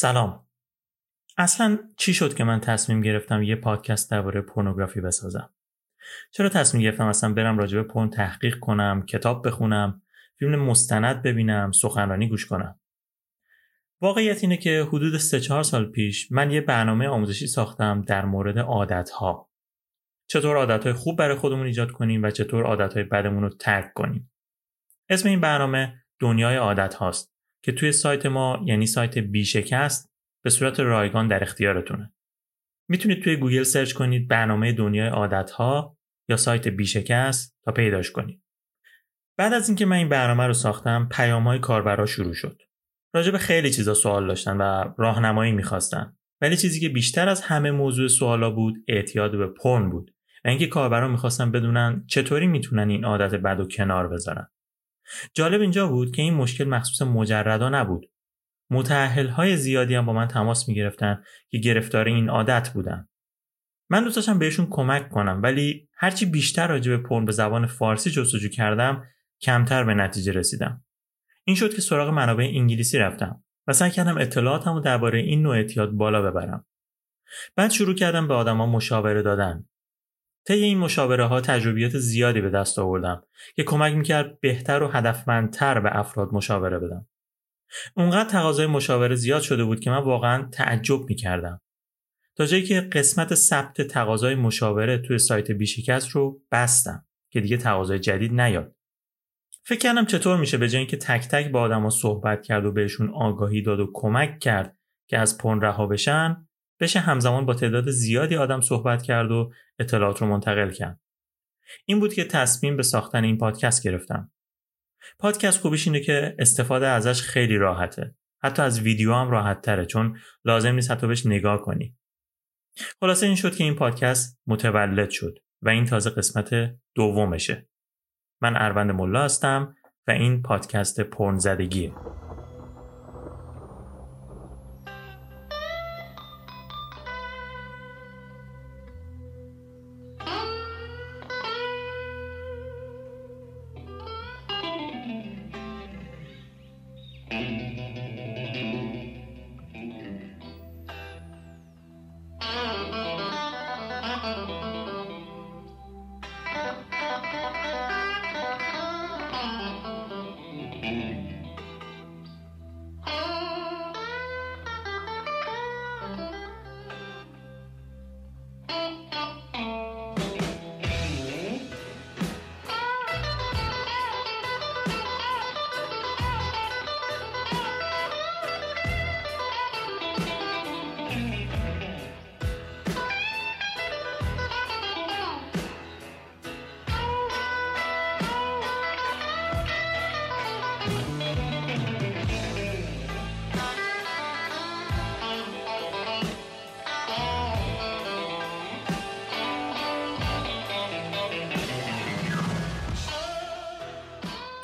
سلام. اصلا چی شد که من تصمیم گرفتم یه پادکست درباره پورنوگرافی بسازم؟ چرا تصمیم گرفتم اصلا برم راجع به پورن تحقیق کنم کتاب بخونم فیلم مستند ببینم سخنرانی گوش کنم؟ واقعیت اینه که حدود 3 4 سال پیش من یه برنامه آموزشی ساختم در مورد عادتها. چطور عادتهای خوب برای خودمون ایجاد کنیم و چطور عادتهای بدمون رو ترک کنیم؟ اسم این برنامه دنیای عادت هاست که توی سایت ما یعنی سایت بیشکست به صورت رایگان در اختیارتونه. می‌تونید توی گوگل search کنید برنامه دنیای عادت ها یا سایت بیشکست تا پیداش کنید. بعد از اینکه من این برنامه رو ساختم پیام های کاربرا شروع شد. راجع به خیلی چیزا سوال داشتن و راهنمایی می‌خواستن. ولی چیزی که بیشتر از همه موضوع سوالا بود اعتیاد به پورن بود و اینکه کاربرا می‌خواستن بدونن چطوری می‌تونن این عادت بد کنار بذارن. جالب اینجا بود که این مشکل مخصوص مجردا نبود. متعهل های زیادی هم با من تماس می گرفتن که گرفتار این عادت بودن. من دوست داشتم بهشون کمک کنم ولی هرچی بیشتر راجع به پرن به زبان فارسی جستجو کردم کمتر به نتیجه رسیدم. این شد که سراغ منابع انگلیسی رفتم و سعی کردم اطلاعاتم رو درباره این نوع اعتیاد بالا ببرم. بعد شروع کردم به آدما مشاوره دادن طی این مشاوره ها تجربیات زیادی به دست آوردم که کمک می‌کرد بهتر و هدفمندتر به افراد مشاوره بدم. اونقدر تقاضای مشاوره زیاد شده بود که من واقعا تعجب می‌کردم. تا جایی که قسمت ثبت تقاضای مشاوره توی سایت بیشکست رو بستم که دیگه تقاضای جدید نیاد. فکر کردم چطور میشه به جای اینکه تک تک با آدما صحبت کرد و بهشون آگاهی داد و کمک کرد که از پون رها بشن بشه همزمان با تعداد زیادی آدم صحبت کرد و اطلاعات رو منتقل کرد. این بود که تصمیم به ساختن این پادکست گرفتم. پادکست خوبیش اینه که استفاده ازش خیلی راحته. حتی از ویدیو هم راحت تره چون لازم نیست حتی بهش نگاه کنی. خلاصه این شد که این پادکست متولد شد و این تازه قسمت دومشه. من اروند ملا هستم و این پادکست پرنزدگیه.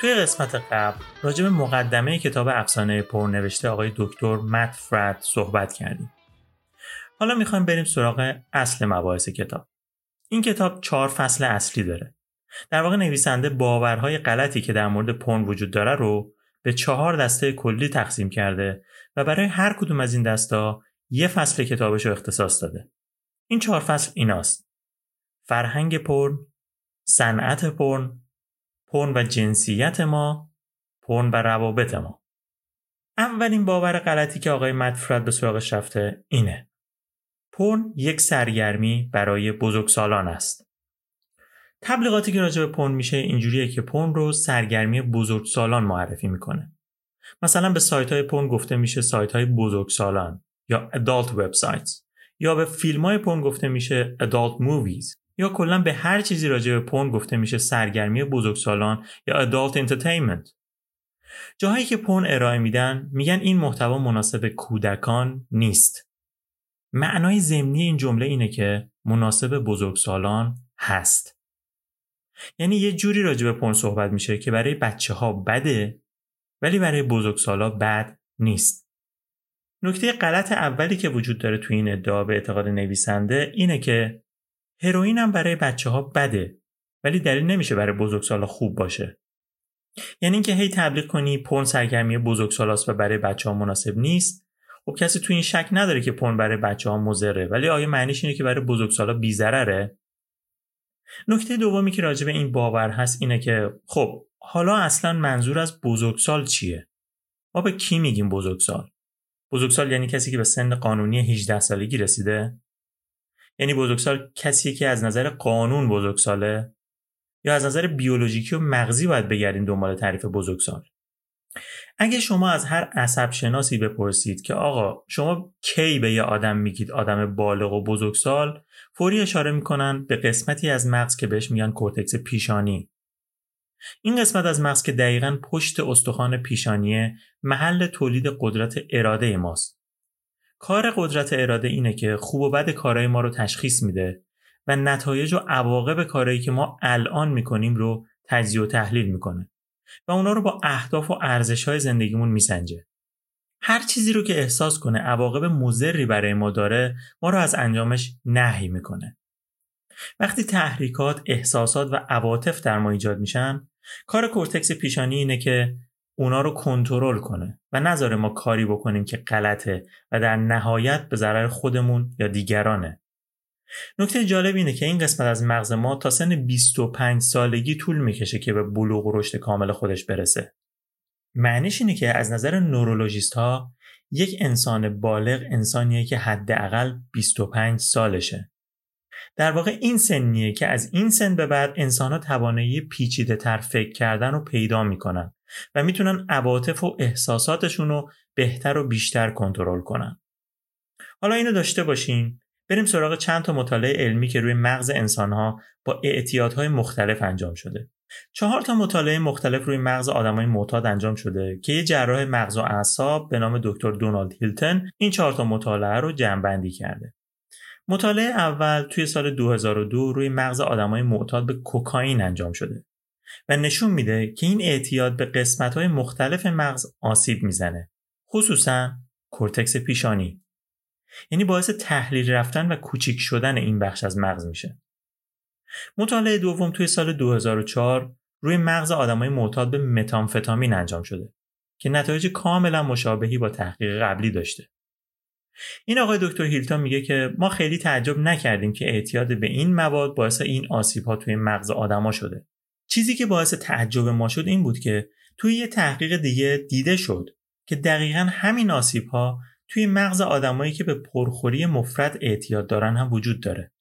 توی قسمت قبل راجع به مقدمه کتاب افسانه پر نوشته آقای دکتر مت فرد صحبت کردیم. حالا می‌خوایم بریم سراغ اصل مباحث کتاب. این کتاب چهار فصل اصلی داره. در واقع نویسنده باورهای غلطی که در مورد پون وجود داره رو به چهار دسته کلی تقسیم کرده و برای هر کدوم از این دستا یه فصل کتابش رو اختصاص داده. این چهار فصل ایناست. فرهنگ پرن، صنعت پرن، پرن و جنسیت ما پرن و روابط ما. اولین باور غلطی که آقای مدفرد به سراغش رفته اینه. پرن یک سرگرمی برای بزرگسالان است. تبلیغاتی که راجع به پرن میشه اینجوریه که پرن رو سرگرمی بزرگسالان معرفی می‌کنه. مثلا به سایت های پرن گفته میشه سایت های بزرگسالان یا adult websites یا به فیلم های پرن گفته میشه adult movies. یا کلا به هر چیزی راجع به پون گفته میشه سرگرمی بزرگسالان یا ادالت انترتینمنت جاهایی که پون ارائه میدن میگن این محتوا مناسب کودکان نیست. معنای ضمنی این جمله اینه که مناسب بزرگسالان هست. یعنی یه جوری راجع به پون صحبت میشه که برای بچه ها بده ولی برای بزرگسالا بد نیست. نکته غلط اولی که وجود داره تو این ادعا به اعتقاد نویسنده اینه که هروئین هم برای بچه ها بده ولی دلیل نمیشه برای بزرگسالا خوب باشه. یعنی اینکه هی تبلیغ کنی پرن سرگرمی بزرگسالاست و برای بچه ها مناسب نیست. خب کسی تو این شک نداره که پرن برای بچه ها مزره ولی آیا معنیش اینه که برای بزرگسالا بیزرره نکته دومی که راجع به این باور هست اینه که خب حالا اصلا منظور از بزرگسال چیه؟ ما به کی میگیم بزرگسال؟ بزرگسال یعنی کسی که به سن قانونی 18 سالگی رسیده؟ یعنی بزرگسال کسی که از نظر قانون بزرگساله یا از نظر بیولوژیکی و مغزی باید بگردین دنبال تعریف بزرگسال؟ اگه شما از هر عصب شناسی بپرسید که آقا شما کی به یه آدم میگید آدم بالغ و بزرگسال؟ فوری اشاره می‌کنن به قسمتی از مغز که بهش میگن کورتکس پیشانی. این قسمت از مغز که دقیقا پشت استخوان پیشانیه محل تولید قدرت اراده ماست. کار قدرت اراده اینه که خوب و بد کارهای ما رو تشخیص میده و نتایج و عواقب کارهایی که ما الان می‌کنیم رو تجزیه و تحلیل می‌کنه و اونا رو با اهداف و ارزش های زندگیمون میسنجه. هر چیزی رو که احساس کنه عواقب مضری برای ما داره ما رو از انجامش نهی می‌کنه. وقتی تحریکات، احساسات و عواطف در ما ایجاد میشن کار کورتکس پیشانی اینه که اونا رو کنترل کنه و نذاره ما کاری بکنیم که غلطه و در نهایت به ضرر خودمون یا دیگرانه نکته جالب اینه که این قسمت از مغز ما تا سن 25 سالگی طول می‌کشه که به بلوغ و رشد کامل خودش برسه. معنیش اینه که از نظر نورولوژیست ها یک انسان بالغ انسانیه که حداقل 25 سالشه. در واقع این سنیه که از این سن به بعد انسان ها توانایی پیچیده تر فکر کردن رو پیدا می‌کنن و می‌تونن عواطف و احساساتشون رو بهتر و بیشتر کنترل کنن. حالا اینو داشته باشین بریم سراغ چند تا مطالعه علمی که روی مغز انسانها با اعتیادهای مختلف انجام شده. چهار تا مطالعه مختلف روی مغز آدمای معتاد انجام شده که یه جراح مغز و اعصاب به نام دکتر دونالد هیلتن این چهار تا مطالعه رو جمعبندی کرده. مطالعه اول توی سال 2002 روی مغز آدمای معتاد به کوکائین انجام شده و نشون میده که این اعتیاد به قسمت‌های مختلف مغز آسیب می‌زنه. خصوصا کورتکس پیشانی یعنی باعث تحلیل رفتن و کوچیک شدن این بخش از مغز میشه مطالعه دوم توی سال 2004 روی مغز آدمای معتاد به متامفتامین انجام شده که نتایج کاملا مشابهی با تحقیق قبلی داشته این آقای دکتر هیلتون میگه که ما خیلی تعجب نکردیم که اعتیاد به این مواد باعث این آسیب ها توی مغز آدما شده چیزی که باعث تعجب ما شد این بود که توی یه تحقیق دیگه دیده شد که دقیقا همین آسیب ها توی مغز آدمایی که به پرخوری مفرد اعتیاد دارن هم وجود داره.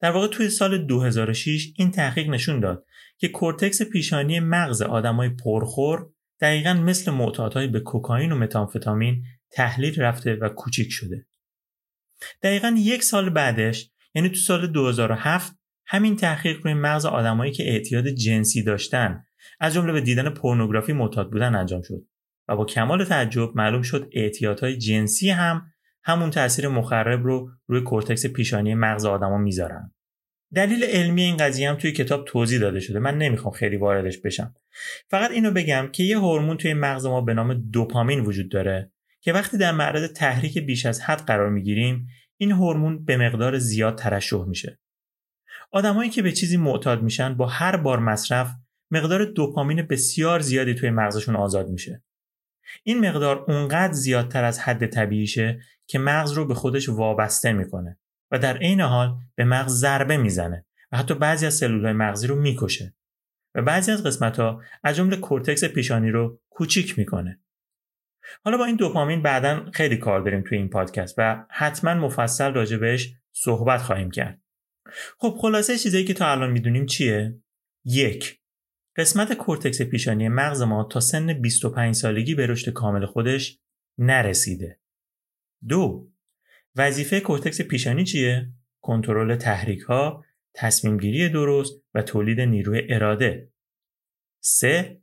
در واقع توی سال 2006 این تحقیق نشون داد که کورتکس پیشانی مغز آدمای پرخور دقیقا مثل معتادهای به کوکائین و متامفتامین تحلیل رفته و کوچیک شده. دقیقا یک سال بعدش یعنی تو سال 2007 همین تحقیق روی مغز آدمایی که اعتیاد جنسی داشتن از جمله به دیدن پورنوگرافی معتاد بودن انجام شد و با کمال تعجب معلوم شد اعتیادهای جنسی هم همون تاثیر مخرب رو روی کورتکس پیشانی مغز آدما می‌ذارن. دلیل علمی این قضیه هم توی کتاب توضیح داده شده. من نمی‌خوام خیلی واردش بشم. فقط اینو بگم که یه هورمون توی مغز ما به نام دوپامین وجود داره. که وقتی در معرض تحریک بیش از حد قرار می‌گیریم این هورمون به مقدار زیاد ترشح میشه. آدمایی که به چیزی معتاد میشن با هر بار مصرف مقدار دوپامین بسیار زیادی توی مغزشون آزاد میشه. این مقدار اونقدر زیادتر از حد طبیعیشه که مغز رو به خودش وابسته می‌کنه و در عین حال به مغز ضربه می‌زنه و حتی بعضی از سلولهای مغزی رو می‌کشه. و بعضی از قسمت ها از جمله کورتکس پیشانی رو کوچیک می‌کنه. حالا با این دوپامین بعدا خیلی کار داریم توی این پادکست و حتما مفصل راجع بهش صحبت خواهیم کرد خب خلاصه چیزایی که تا الان می‌دونیم چیه یک قسمت کورتکس پیشانی مغز ما تا سن 25 سالگی به رشد کامل خودش نرسیده. دو وظیفه کورتکس پیشانی چیه؟ کنترل تحریک ها، تصمیم گیری درست و تولید نیروی اراده. سه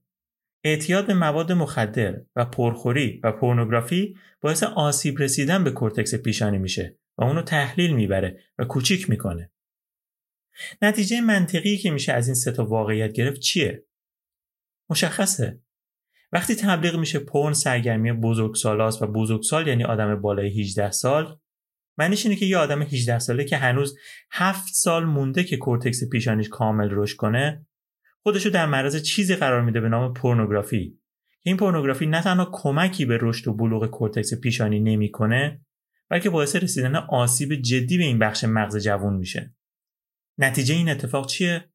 اعتیاد به مواد مخدر و پرخوری و پورنوگرافی باعث آسیب رسیدن به کورتکس پیشانی میشه و اونو تحلیل می‌بره و کوچیک می‌کنه. نتیجه منطقی که میشه از این سه تا واقعیت گرفت چیه؟ مشخصه. وقتی تبلیغ میشه پورن سرگرمی بزرگسالاست و بزرگسال یعنی آدم بالای 18 سال معنیش اینه که یه آدم 18 ساله که هنوز 7 سال مونده که کورتکس پیشانیش کامل رشد کنه خودشو در معرض چیزی قرار میده به نام پورنوگرافی. این پورنوگرافی نه تنها کمکی به رشد و بلوغ کورتکس پیشانی نمی‌کنه بلکه باعث رسیدن آسیب جدی به این بخش مغز جوون میشه. نتیجه این اتفاق چیه؟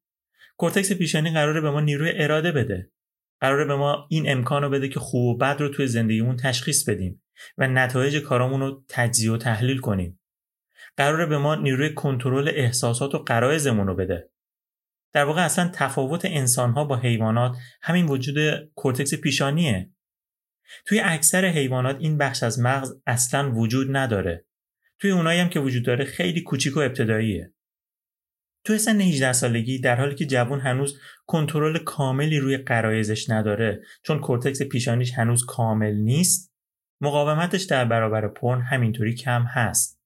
کورتکس پیشانی قراره به ما نیروی اراده بده. قراره به ما این امکان رو بده که خوب و بد رو توی زندگیمون تشخیص بدیم و نتایج کارامون رو تجزیه و تحلیل کنیم. قراره به ما نیروی کنترل احساسات و غرایزمون رو بده. در واقع اصلا تفاوت انسانها با حیوانات همین وجود کورتکس پیشانیه. توی اکثر حیوانات این بخش از مغز اصلا وجود نداره. توی اونایی هم که وجود داره خیلی کوچیک و ابتداییه. توی سن 18 سالگی در حالی که جوون هنوز کنترل کاملی روی غرایزش نداره چون کورتکس پیشانیش هنوز کامل نیست مقاومتش در برابر پرن همینطوری کم هست.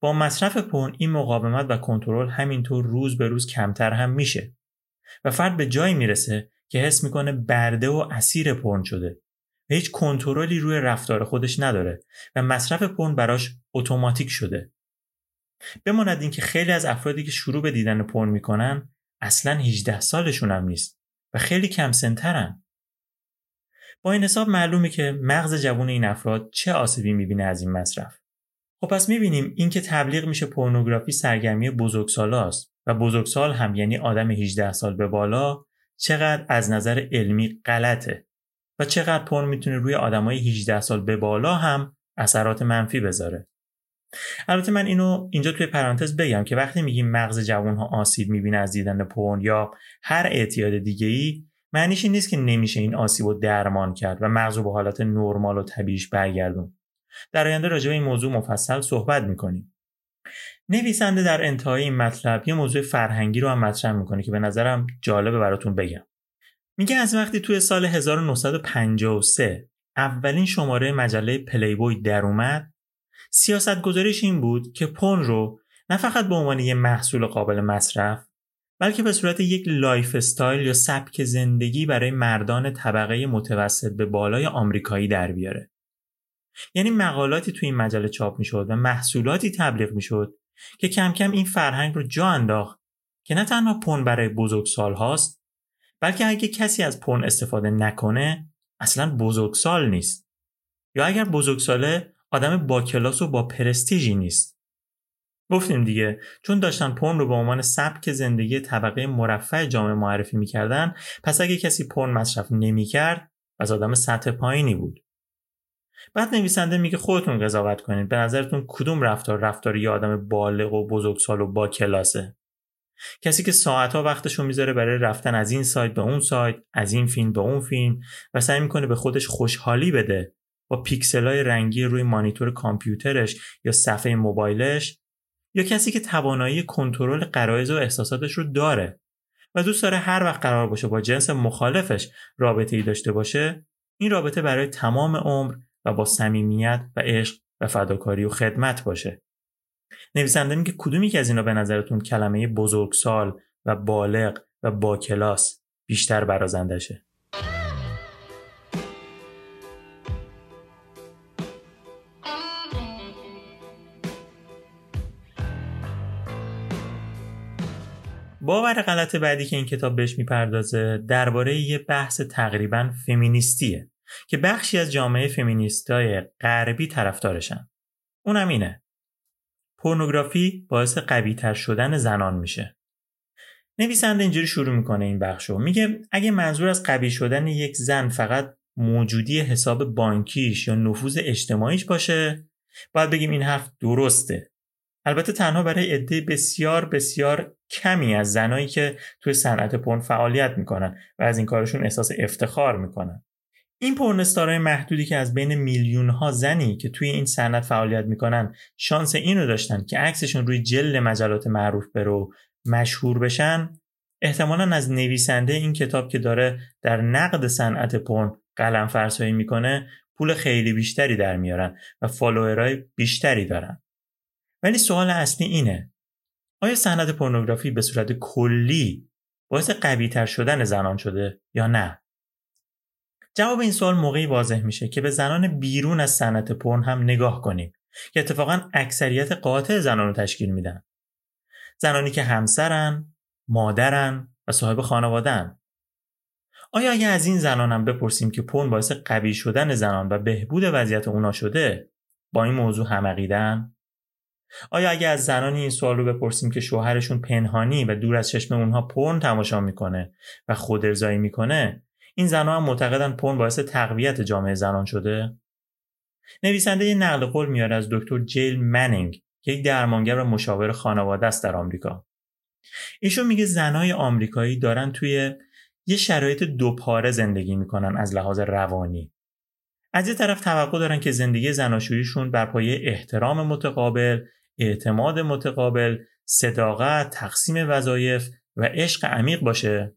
با مصرف پرن این مقاومت و کنترل همینطور روز به روز کمتر هم میشه. و فرد به جایی می‌رسه که حس می‌کنه برده و اسیر پرن شده. و هیچ کنترلی روی رفتار خودش نداره و مصرف پرن براش اتوماتیک شده. بماند اینکه خیلی از افرادی که شروع به دیدن پرن می‌کنن اصلا 18 سالشون هم نیست و خیلی کم سنترن. با این حساب معلومه که مغز جوون این افراد چه آسیبی می‌بینه از این مصرف. خب پس می‌بینیم اینکه تبلیغ میشه پورنوگرافی سرگرمی بزرگسالاست و بزرگسال هم یعنی آدم 18 سال به بالا چقدر از نظر علمی غلطه و چقدر پرن می‌تونه روی آدمای 18 سال به بالا هم اثرات منفی بذاره. البته من اینو اینجا توی پرانتز بگم که وقتی میگیم مغز جوان ها آسیب می‌بینه از دیدن پرن یا هر اعتیاد دیگه ای معنیش این نیست که نمیشه این آسیب رو درمان کرد و مغز رو به حالت نرمال و طبیعیش برگردون. در آینده راجع به این موضوع مفصل صحبت می‌کنیم نویسنده در انتهای این مطلب یه موضوع فرهنگی رو هم مطرح می‌کنه که به نظرم جالبه براتون بگم میگه از وقتی توی سال 1953 اولین شماره مجله پلیبوی در اومد سیاست گذاریش این بود که پون رو نه فقط به عنوان یه محصول قابل مصرف بلکه به صورت یک lifestyle یا سبک زندگی برای مردان طبقه متوسط به بالای آمریکایی در بیاره. یعنی مقالاتی توی این مجله چاپ می‌شد و محصولاتی تبلیغ می‌شد که کم کم این فرهنگ رو جا انداخت که نه تنها پورن برای بزرگسال هاست بلکه اگه کسی از پورن استفاده نکنه اصلا بزرگسال نیست. یا اگر بزرگساله آدم با کلاس و با پرستیژی نیست. گفتیم دیگه چون داشتن پرن رو به عنوان سبک زندگی طبقه مرفع جامعه معرفی می‌کردن پس اگه کسی پرن مصرف نمی‌کرد از آدم سطح پایینی بود. بعد نویسنده میگه خودتون قضاوت کنید. به نظرتون کدوم رفتار رفتاری یه آدم بالغ و بزرگسال و با کلاسه؟ کسی که ساعتها وقتشو می‌ذاره برای رفتن از این سایت به اون سایت از این فیلم به اون فیلم و سعی می‌کنه به خودش خوشحالی بده با های رنگی روی مانیتور کامپیوترش یا صفحه موبایلش یا کسی که توانایی کنترل قرایز و احساساتش رو داره و دوست داره هر وقت قرار باشه با جنس مخالفش رابطه ای داشته باشه این رابطه برای تمام عمر و با صمیمیت و عشق و فداکاری و خدمت باشه. نویسنده میگه کدومی که از اینا به نظرتون کلمه بزرگسال و بالغ و با کلاس بیشتر برازندشه باور غلط بعدی که این کتاب بهش می‌پردازه درباره یه بحث تقریبا فمینیستیه. که بخشی از جامعه فمینیستای غربی طرفدارشن. اونم اینه. پورنوگرافی باعث قویتر شدن زنان میشه. نویسنده اینجوری شروع می‌کنه این بخشو میگه اگه منظور از قوی شدن یک زن فقط موجودی حساب بانکیش یا نفوذ اجتماعیش باشه باید بگیم این حرف درسته. البته تنها برای عده بسیار بسیار کمی از زنایی که توی صنعت پرن فعالیت می‌کنن و از این کارشون احساس افتخار می‌کنن. این پرنستارای محدودی که از بین میلیون ها زنی که توی این صنعت فعالیت می‌کنن شانس اینو داشتن که عکسشون روی جلد مجلات معروف برو مشهور بشن. احتمالا از نویسنده این کتاب که داره در نقد صنعت پرن قلم فرسایی می‌کنه پول خیلی بیشتری در میارن و فالوورای بیشتری دارن. ولی سوال اصلی اینه آیا صنعت پورنوگرافی به صورت کلی باعث قوی شدن زنان شده یا نه؟ جواب این سوال موقعی واضح میشه که به زنان بیرون از صنعت پرن هم نگاه کنیم که اتفاقا اکثریت قاطع زنان رو تشکیل میدن زنانی که همسرن، مادرن و صاحب خانوادن آیا اگه از این زنانم بپرسیم که پون باعث قوی شدن زنان و بهبود وضعیت اونا شده با این موضوع همقیدن؟ آیا اگه از زنانی این سوال رو بپرسیم که شوهرشون پنهانی و دور از چشم اونها پرن تماشا می‌کنه و خود ارزایی می‌کنه این زنها هم معتقدن پرن باعث تقویت جامعه زنان شده؟ نویسنده یه نقل قول میاره از دکتر جیل منینگ که یک درمانگر و مشاور خانواده است در آمریکا. ایشون میگه زنای آمریکایی دارن توی یه شرایط دوپاره زندگی می‌کنن از لحاظ روانی. از یه طرف توقع دارن که زندگی زناشوییشون بر پایه احترام متقابل اعتماد متقابل صداقت تقسیم وظایف و عشق عمیق باشه.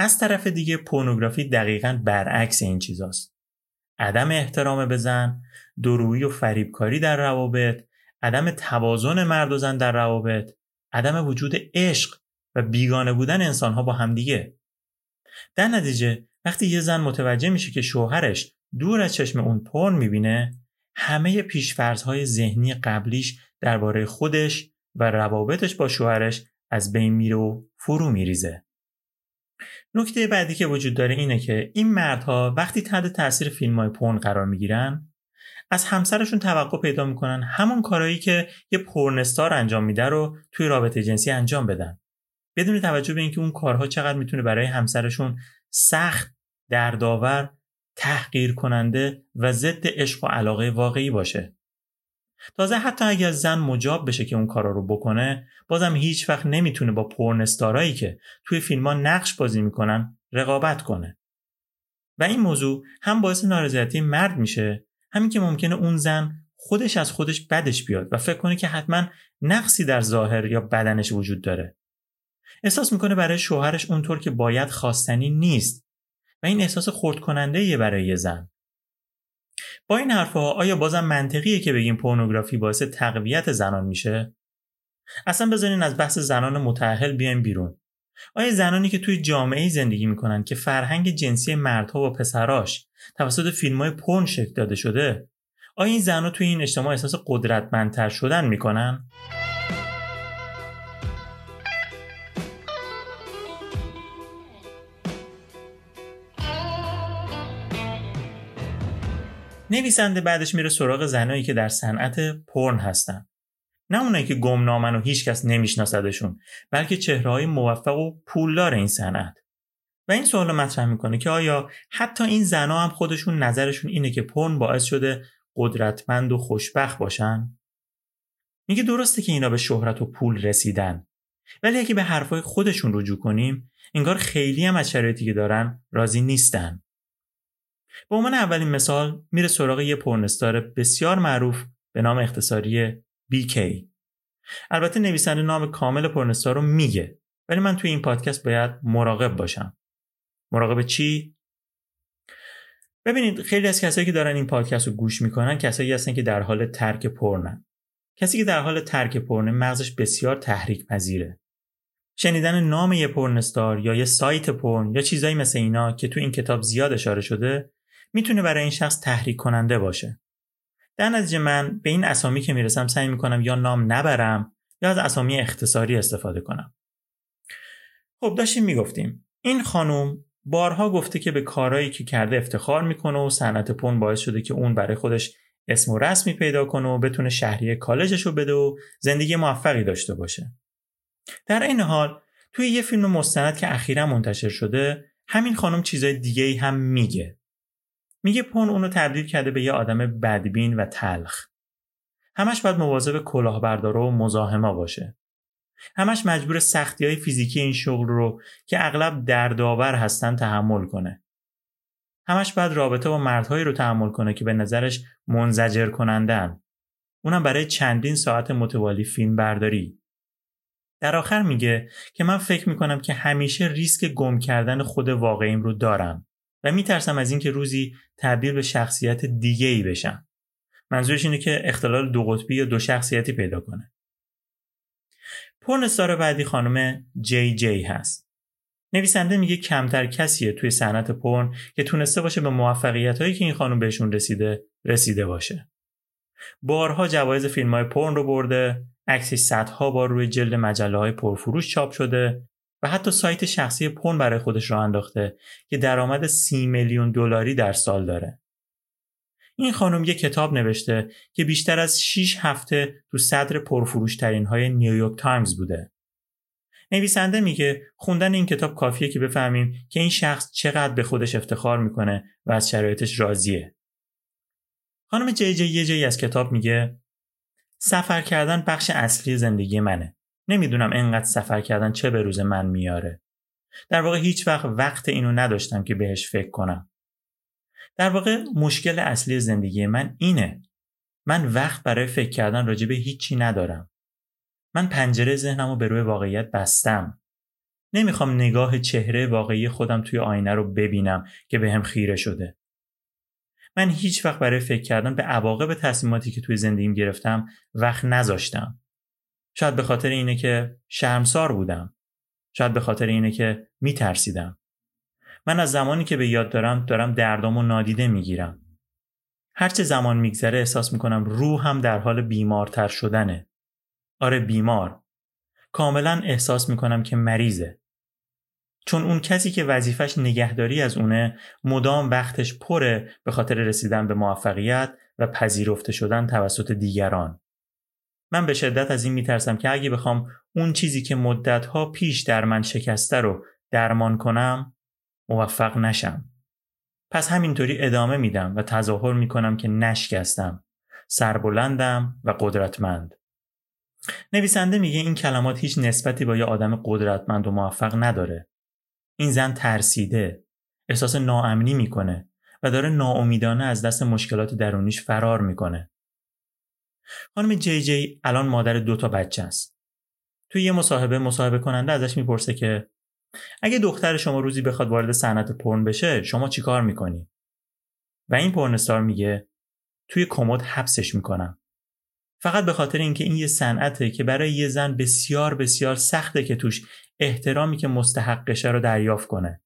از طرف دیگه پورنوگرافی دقیقا برعکس این چیزاست عدم احترام به زن درویی و فریبکاری در روابط عدم توازن مرد و زن در روابط عدم وجود عشق و بیگانه بودن انسانها با همدیگه در نتیجه وقتی یه زن متوجه میشه که شوهرش دور از چشم اون پرن می‌بینه همه پیشفرزهای ذهنی قبلیش درباره خودش و روابطش با شوهرش از بین میره و فرو میریزه. نکته بعدی که وجود داره اینه که این مردها وقتی تحت تاثیر فیلم های پرن قرار می‌گیرن از همسرشون توقع پیدا می‌کنن همون کارهایی که یه پرنستار انجام میده رو توی رابطه جنسی انجام بدن. بدون توجه به اینکه اون کارها چقدر می‌تونه برای همسرشون سخت دردآور تحقیر کننده و ضد عشق و علاقه واقعی باشه. تازه حتی اگر زن مجاب بشه که اون کارا رو بکنه بازم هیچ وقت نمی‌تونه با پرنستارایی که توی فیلم ها نقش بازی می‌کنن رقابت کنه. و این موضوع هم باعث نارضایتی مرد میشه. همین که ممکنه اون زن خودش از خودش بدش بیاد و فکر کنه که حتما نقصی در ظاهر یا بدنش وجود داره. احساس می‌کنه برای شوهرش اونطور که باید خواستنی نیست. و این احساس خورد کننده برای یه زن. با این حرفها آیا بازم منطقیه که بگیم پورنوگرافی باعث تقویت زنان میشه اصلا بذارین از بحث زنان متأهل بیایم بیرون آیا زنانی که توی جامعه زندگی می‌کنن که فرهنگ جنسی مردها و پسراش توسط فیلم های پرن شکل داده شده آیا این زنها توی این اجتماع احساس قدرتمندتر شدن می‌کنن؟ نویسنده بعدش میره سراغ زنایی که در صنعت پرن هستن. نه اونایی که گمنامن و هیچکس نمیشناسدشون بلکه چهره های موفق و پولدار این صنعت. و این سوال مطرح می‌کنه که آیا حتی این زنها هم خودشون نظرشون اینه که پرن باعث شده قدرتمند و خوشبخت باشن؟ میگه درسته که اینا به شهرت و پول رسیدن ولی اگه به حرفای خودشون رجوع کنیم انگار خیلی هم از شرایطی که دارن راضی نیستن. به عنوان اولین مثال میره سراغ یه پرنستار بسیار معروف به نام اختصاری BK البته نویسنده نام کامل پرنستار رو میگه ولی من توی این پادکست باید مراقب باشم. مراقب چی؟ ببینید خیلی از کسایی که دارن این پادکست رو گوش می‌کنن کسایی هستن که در حال ترک پرنن. کسی که در حال ترک پرنه مغزش بسیار تحریک پذیره شنیدن نام یه پرنستار یا یه سایت پرن یا چیزایی مثل اینا که تو این کتاب زیاد اشاره شده می‌تونه برای این شخص تحریک کننده باشه. در نتیجه من به این اسامی که می‌رسم سعی می‌کنم یا نام نبرم یا از اسامی اختصاری استفاده کنم. خب داشتیم می‌گفتیم. این خانم بارها گفته که به کارهایی که کرده افتخار می‌کنه و صنعت پون باعث شده که اون برای خودش اسم و رسمی پیدا کنه و بتونه شهریه کالجش رو بده و زندگی موفقی داشته باشه. در این حال توی یه فیلم مستند که اخیرا منتشر شده همین خانم چیزای دیگه هم میگه. میگه پون اونو تبدیل کرده به یه آدم بدبین و تلخ. همش باید مواظب کلاهبردار و مزاحما باشه. همش مجبور سختی های فیزیکی این شغل رو که اغلب دردآور هستن تحمل کنه. همش باید رابطه با مردهایی رو تحمل کنه که به نظرش منزجر کنندن اونم برای چندین ساعت متوالی فیلم برداری. در آخر میگه که من فکر می‌کنم که همیشه ریسک گم کردن خود واقعیم رو دارم. و میترسم از اینکه روزی تبدیل به شخصیت دیگه ای بشم. منظورش اینه که اختلال دو قطبی یا دو شخصیتی پیدا کنه. پرنستار بعدی خانم جی جی هست. نویسنده میگه کمتر کسیه توی صنعت پرن که تونسته باشه به موفقیت هایی که این خانم بهشون رسیده رسیده باشه. بارها جوایز فیلم های پرن رو برده، عکسش صدها بار روی جلد مجله های پرفروش چاپ شده و حتی سایت شخصی پورن برای خودش راه انداخته که درآمد سی میلیون دلاری در سال داره. این خانم یه کتاب نوشته که بیشتر از 6 هفته تو صدر پرفروشترین های نیویورک تایمز بوده. نویسنده میگه خوندن این کتاب کافیه که بفهمیم که این شخص چقدر به خودش افتخار می‌کنه و از شرایطش راضیه. خانم جی جی یه جایی از کتاب میگه سفر کردن بخش اصلی زندگی منه. نمی‌دونم انقدر سفر کردن چه به روز من میاره. در واقع هیچ وقت وقت اینو نداشتم که بهش فکر کنم. در واقع مشکل اصلی زندگی من اینه. من وقت برای فکر کردن راجع به هیچی ندارم. من پنجره ذهنم رو به روی واقعیت بستم. نمی‌خوام نگاه چهره واقعی خودم توی آینه رو ببینم که به هم خیره شده. من هیچ وقت برای فکر کردن به عواقب تصمیماتی که توی زندگیم گرفتم وقت نذاشتم. شاید به خاطر اینه که شرمسار بودم. شاید به خاطر اینه که میترسیدم. من از زمانی که به یاد دارم دارم دردام و نادیده می‌گیرم. هرچه زمان میگذره احساس می‌کنم روحم در حال بیمارتر شدنه. آره بیمار. کاملا احساس می‌کنم که مریضه. چون اون کسی که وظیفش نگهداری از اونه مدام وقتش پره به خاطر رسیدن به موفقیت و پذیرفته شدن توسط دیگران. من به شدت از این میترسم که اگه بخوام اون چیزی که مدتها پیش در من شکسته رو درمان کنم موفق نشم. پس همینطوری ادامه میدم و تظاهر می‌کنم که نشکستم. سربلندم و قدرتمند. نویسنده میگه این کلمات هیچ نسبتی با یه آدم قدرتمند و موفق نداره. این زن ترسیده، احساس ناامنی می‌کنه و داره ناامیدانه از دست مشکلات درونیش فرار می‌کنه. خانم جی جی الان مادر دو تا بچه است. توی یه مصاحبه مصاحبه کننده ازش می‌پرسه که اگه دختر شما روزی بخواد وارد صنعت پرن بشه شما چیکار می‌کنی؟ و این پرنستار میگه توی کمد حبسش می‌کنم. فقط به خاطر اینکه این یه صنعته که برای یه زن بسیار بسیار سخته که توش احترامی که مستحقشه رو دریافت کنه.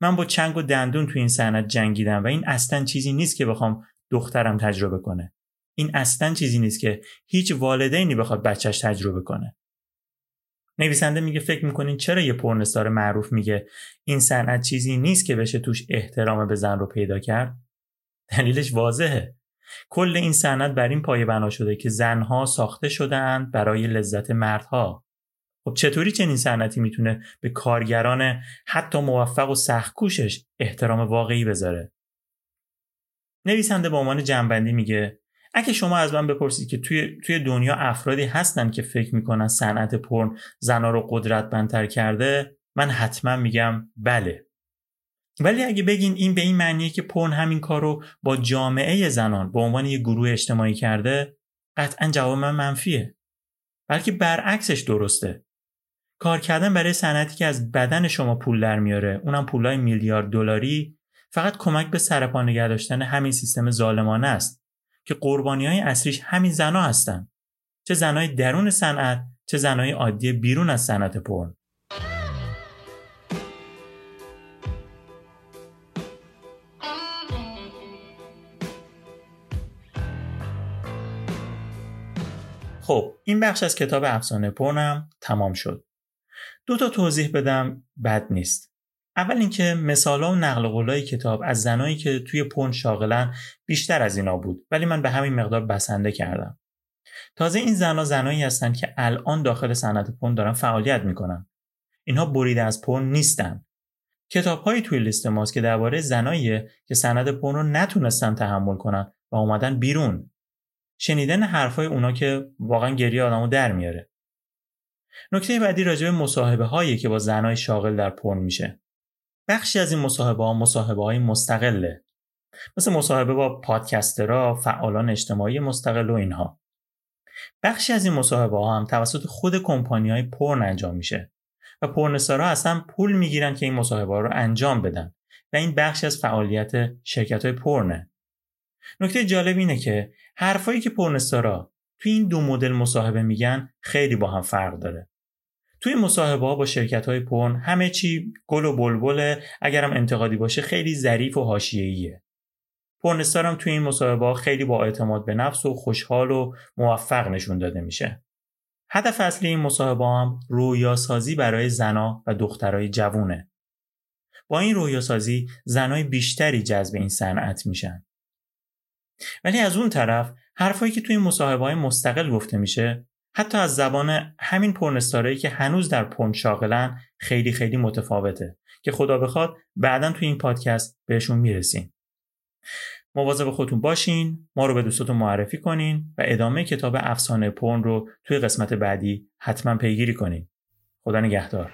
من با چنگ و دندون توی این صنعت جنگیدم و این اصلا چیزی نیست که بخوام دخترم تجربه کنه. این اصلا چیزی نیست که هیچ والدینی بخواد بچهش تجربه کنه. نویسنده میگه فکر می‌کنین چرا یه پرنستار معروف میگه این صنعت چیزی نیست که بشه توش احترام به زن رو پیدا کرد؟ دلیلش واضحه. کل این صنعت بر این پایه بنا شده که زنها ساخته شدهاند برای لذت مردها. خب چطوری چنین صنعتی می‌تونه به کارگران حتی موفق و سختکوشش احترام واقعی بذاره؟ نویسنده به عنوان جنبندی میگه اگه شما از من بپرسید که توی, توی دنیا افرادی هستن که فکر می‌کنن صنعت پرن زنا رو قدرتمندتر کرده من حتما میگم بله. ولی اگه بگین این به این معنیه که پرن همین کار رو با جامعه زنان به عنوان یه گروه اجتماعی کرده قطعا جواب من منفیه. بلکه برعکسش درسته. کار کردن برای صنعتی که از بدن شما پول در میاره اونم پولای میلیارد دلاری فقط کمک به سرپا نگه داشتن همین سیستم ظالمانه است. که قربانی های اصلیش همین زنا هستن. چه زنای درون صنعت چه زنای عادی بیرون از صنعت پرن. خب این بخش از کتاب افسانه پرنم تمام شد. دو تا توضیح بدم بد نیست. اول اینکه مثالا و نقل قولای کتاب از زنایی که توی پون شاغلن بیشتر از اینا بود ولی من به همین مقدار بسنده کردم. تازه این زنها زنایی هستند که الان داخل صنعت پون دارن فعالیت می‌کنن. اینها بریده از پون نیستن. کتابهایی توی لیست ماست که درباره زنایی که صنعت پون رو نتونستن تحمل کنن و اومدن بیرون. شنیدن حرفای اونا که واقعا گریه آدمو در میاره. نکته بعدی راجع به مصاحبه هایی که با زنای شاغل در پون میشه. بخشی از این مصاحبه ها مصاحبه های مستقله. مثل مصاحبه با پادکسترها فعالان اجتماعی مستقل و اینها. بخشی از این مصاحبه ها هم توسط خود کمپانی های پرن انجام میشه و پرنستارها اصلا پول می‌گیرن که این مصاحبه ها رو انجام بدن و این بخشی از فعالیت شرکت های پرنه. نکته جالب اینه که حرفایی که پرنستارا توی این دو مدل مصاحبه میگن خیلی با هم فرق داره. توی مصاحبه ها با شرکت های پرن همه چی گل و بلبله اگرم انتقادی باشه خیلی ظریف و حاشیه‌ایه پرنستارم توی این مصاحبه خیلی با اعتماد به نفس و خوشحال و موفق نشون داده میشه هدف اصلی این مصاحبه هم رویاسازی برای زنا و دخترای جوونه. با این رویاسازی زنای بیشتری جذب این صنعت میشن. ولی از اون طرف حرفایی که توی مصاحبه های مستقل گفته میشه حتی از زبان همین پرنستارایی که هنوز در پرن شاغلن خیلی خیلی متفاوته که خدا بخواد بعدا توی این پادکست بهشون می‌رسیم. مواظب خودتون باشین ما رو به دوستاتون معرفی کنین و ادامه کتاب افسانه پرن رو توی قسمت بعدی حتما پیگیری کنین خدا نگهدار